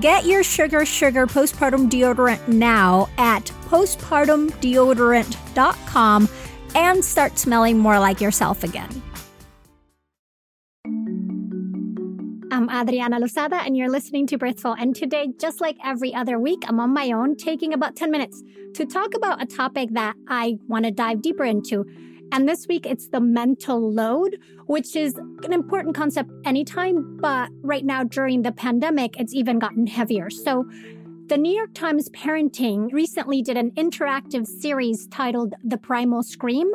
Get your Sugar Sugar postpartum deodorant now at postpartumdeodorant.com and start smelling more like yourself again. I'm Adriana Lozada, and you're listening to Birthful. And today, just like every other week, I'm on my own, taking about 10 minutes to talk about a topic that I want to dive deeper into and this week it's the mental load, which is an important concept anytime, but right now during the pandemic, it's even gotten heavier. So the New York Times Parenting recently did an interactive series titled The Primal Scream,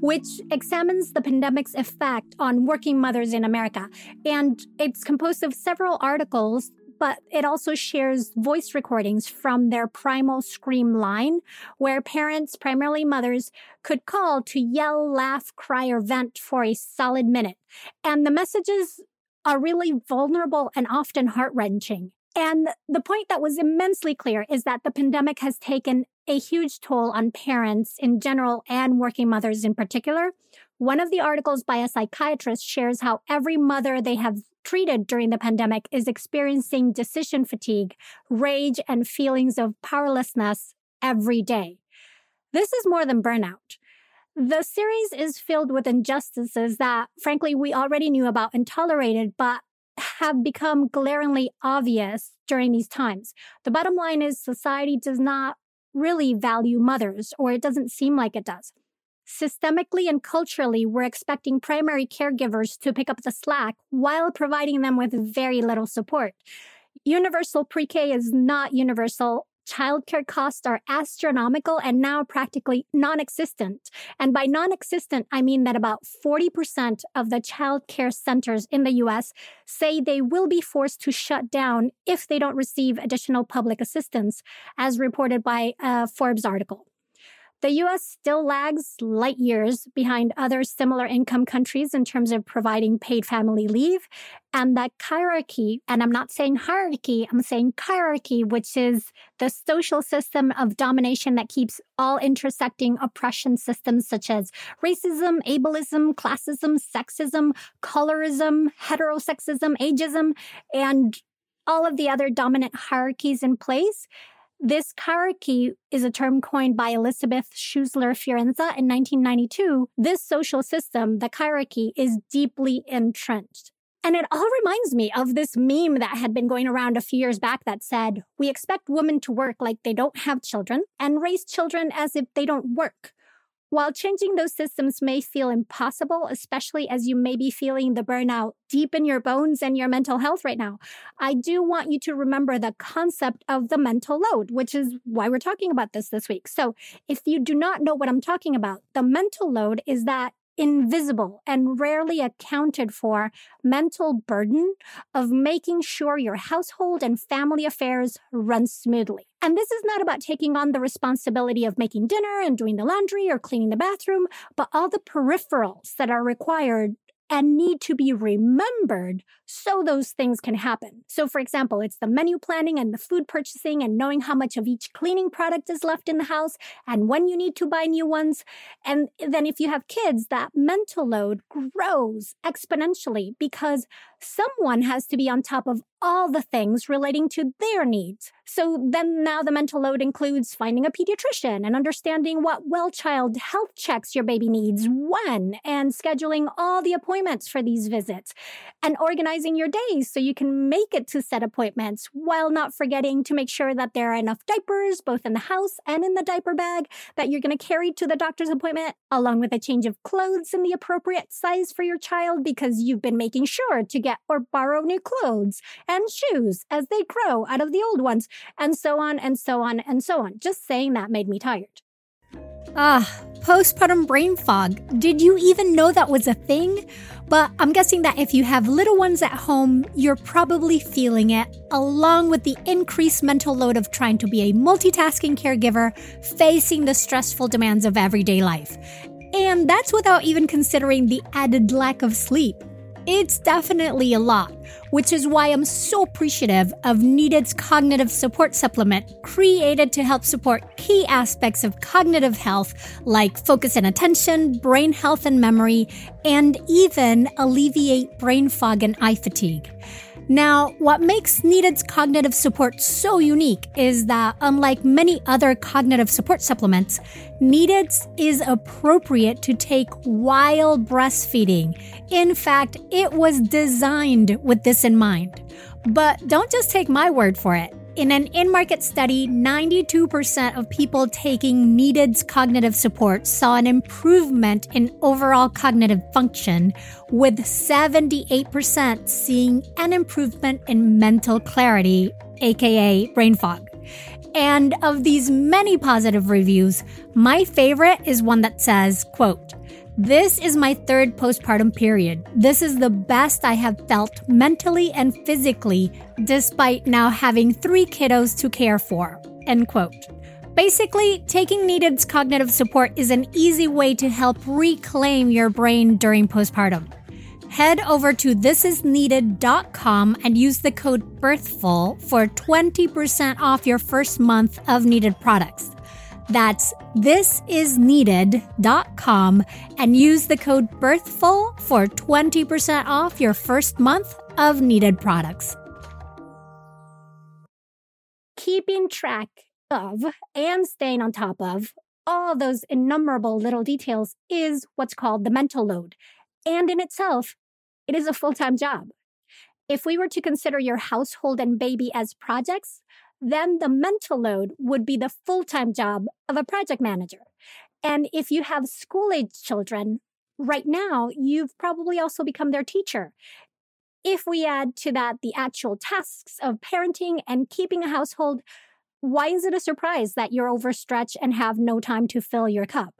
which examines the pandemic's effect on working mothers in America. And it's composed of several articles but it also shares voice recordings from their primal scream line where parents, primarily mothers, could call to yell, laugh, cry, or vent for a solid minute. And the messages are really vulnerable and often heart wrenching. And the point that was immensely clear is that the pandemic has taken a huge toll on parents in general and working mothers in particular. One of the articles by a psychiatrist shares how every mother they have treated during the pandemic is experiencing decision fatigue, rage, and feelings of powerlessness every day. This is more than burnout. The series is filled with injustices that, frankly, we already knew about and tolerated, but have become glaringly obvious during these times. The bottom line is society does not really value mothers, or it doesn't seem like it does. Systemically and culturally, we're expecting primary caregivers to pick up the slack while providing them with very little support. Universal pre K is not universal. Childcare costs are astronomical and now practically non existent. And by non existent, I mean that about 40% of the childcare centers in the US say they will be forced to shut down if they don't receive additional public assistance, as reported by a Forbes article. The US still lags light years behind other similar income countries in terms of providing paid family leave. And that kyriarchy, and I'm not saying hierarchy, I'm saying kyriarchy, which is the social system of domination that keeps all intersecting oppression systems such as racism, ableism, classism, sexism, colorism, heterosexism, ageism, and all of the other dominant hierarchies in place this kyriarchy is a term coined by Elisabeth Schüssler Fiorenza in 1992. This social system, the kyriarchy, is deeply entrenched. And it all reminds me of this meme that had been going around a few years back that said, We expect women to work like they don't have children and raise children as if they don't work. While changing those systems may feel impossible, especially as you may be feeling the burnout deep in your bones and your mental health right now, I do want you to remember the concept of the mental load, which is why we're talking about this this week. So if you do not know what I'm talking about, the mental load is that invisible and rarely accounted for mental burden of making sure your household and family affairs run smoothly. And this is not about taking on the responsibility of making dinner and doing the laundry or cleaning the bathroom, but all the peripherals that are required and need to be remembered so those things can happen. So, for example, it's the menu planning and the food purchasing and knowing how much of each cleaning product is left in the house and when you need to buy new ones. And then, if you have kids, that mental load grows exponentially because someone has to be on top of all the things relating to their needs. So then now the mental load includes finding a pediatrician and understanding what well child health checks your baby needs when and scheduling all the appointments for these visits and organizing your days so you can make it to set appointments while not forgetting to make sure that there are enough diapers both in the house and in the diaper bag that you're going to carry to the doctor's appointment along with a change of clothes in the appropriate size for your child because you've been making sure to get or borrow new clothes and shoes as they grow out of the old ones, and so on and so on and so on. Just saying that made me tired. Ah, postpartum brain fog. Did you even know that was a thing? But I'm guessing that if you have little ones at home, you're probably feeling it, along with the increased mental load of trying to be a multitasking caregiver, facing the stressful demands of everyday life. And that's without even considering the added lack of sleep. It's definitely a lot, which is why I'm so appreciative of Needed's cognitive support supplement created to help support key aspects of cognitive health like focus and attention, brain health and memory, and even alleviate brain fog and eye fatigue. Now, what makes Needed's cognitive support so unique is that, unlike many other cognitive support supplements, Needed's is appropriate to take while breastfeeding. In fact, it was designed with this in mind. But don't just take my word for it. In an in market study, 92% of people taking Needed's cognitive support saw an improvement in overall cognitive function, with 78% seeing an improvement in mental clarity, aka brain fog. And of these many positive reviews, my favorite is one that says, quote, this is my third postpartum period. This is the best I have felt mentally and physically, despite now having three kiddos to care for. End quote. Basically, taking Needed's cognitive support is an easy way to help reclaim your brain during postpartum. Head over to thisisneeded.com and use the code BIRTHFUL for 20% off your first month of Needed products. That's thisisneeded.com and use the code BIRTHFUL for 20% off your first month of needed products. Keeping track of and staying on top of all those innumerable little details is what's called the mental load. And in itself, it is a full time job. If we were to consider your household and baby as projects, then the mental load would be the full time job of a project manager. And if you have school age children, right now, you've probably also become their teacher. If we add to that the actual tasks of parenting and keeping a household, why is it a surprise that you're overstretched and have no time to fill your cup?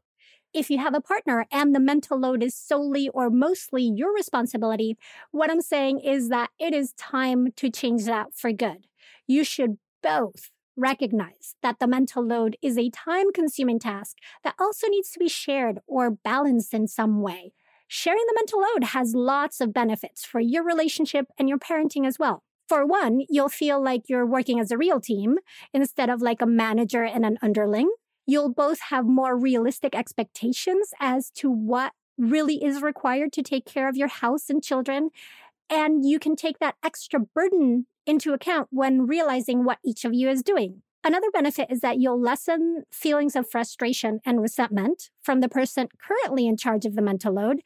If you have a partner and the mental load is solely or mostly your responsibility, what I'm saying is that it is time to change that for good. You should both recognize that the mental load is a time consuming task that also needs to be shared or balanced in some way. Sharing the mental load has lots of benefits for your relationship and your parenting as well. For one, you'll feel like you're working as a real team instead of like a manager and an underling. You'll both have more realistic expectations as to what really is required to take care of your house and children. And you can take that extra burden into account when realizing what each of you is doing. Another benefit is that you'll lessen feelings of frustration and resentment from the person currently in charge of the mental load.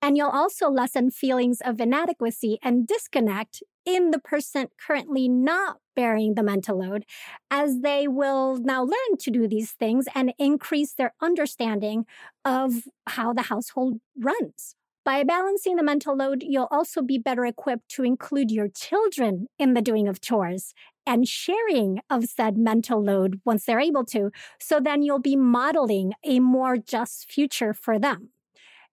And you'll also lessen feelings of inadequacy and disconnect in the person currently not bearing the mental load, as they will now learn to do these things and increase their understanding of how the household runs. By balancing the mental load, you'll also be better equipped to include your children in the doing of chores and sharing of said mental load once they're able to. So then you'll be modeling a more just future for them.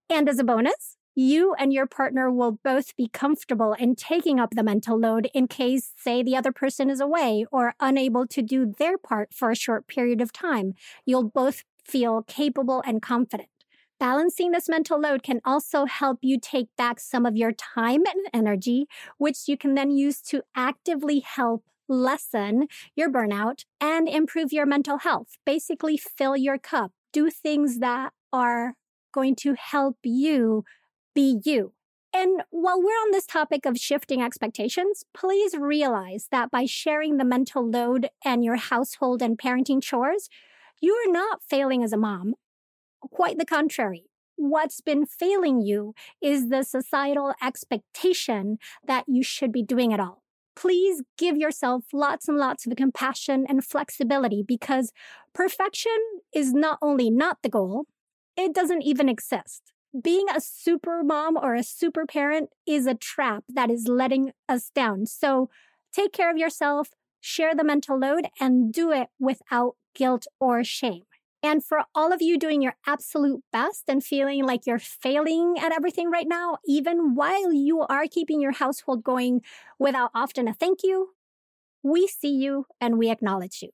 And as a bonus, you and your partner will both be comfortable in taking up the mental load in case, say, the other person is away or unable to do their part for a short period of time. You'll both feel capable and confident. Balancing this mental load can also help you take back some of your time and energy, which you can then use to actively help lessen your burnout and improve your mental health. Basically, fill your cup. Do things that are going to help you be you. And while we're on this topic of shifting expectations, please realize that by sharing the mental load and your household and parenting chores, you are not failing as a mom. Quite the contrary. What's been failing you is the societal expectation that you should be doing it all. Please give yourself lots and lots of compassion and flexibility because perfection is not only not the goal, it doesn't even exist being a super mom or a super parent is a trap that is letting us down. So take care of yourself, share the mental load, and do it without guilt or shame. And for all of you doing your absolute best and feeling like you're failing at everything right now, even while you are keeping your household going without often a thank you, we see you and we acknowledge you.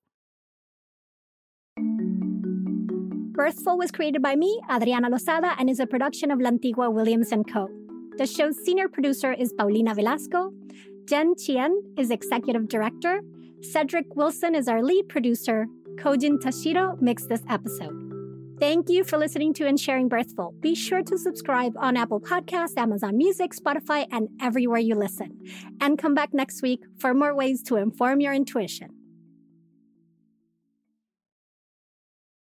Birthful was created by me, Adriana Lozada, and is a production of Lantigua Williams & Co. The show's senior producer is Paulina Velasco. Jen Chien is executive director. Cedric Wilson is our lead producer. Kojin Tashiro mixed this episode. Thank you for listening to and sharing Birthful. Be sure to subscribe on Apple Podcasts, Amazon Music, Spotify, and everywhere you listen. And come back next week for more ways to inform your intuition.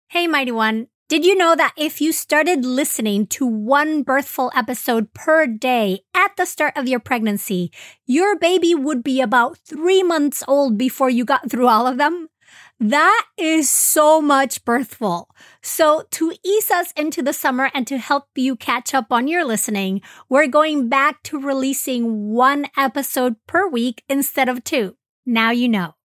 Hey, Mighty One. Did you know that if you started listening to one birthful episode per day at the start of your pregnancy, your baby would be about three months old before you got through all of them? That is so much birthful. So to ease us into the summer and to help you catch up on your listening, we're going back to releasing one episode per week instead of two. Now you know.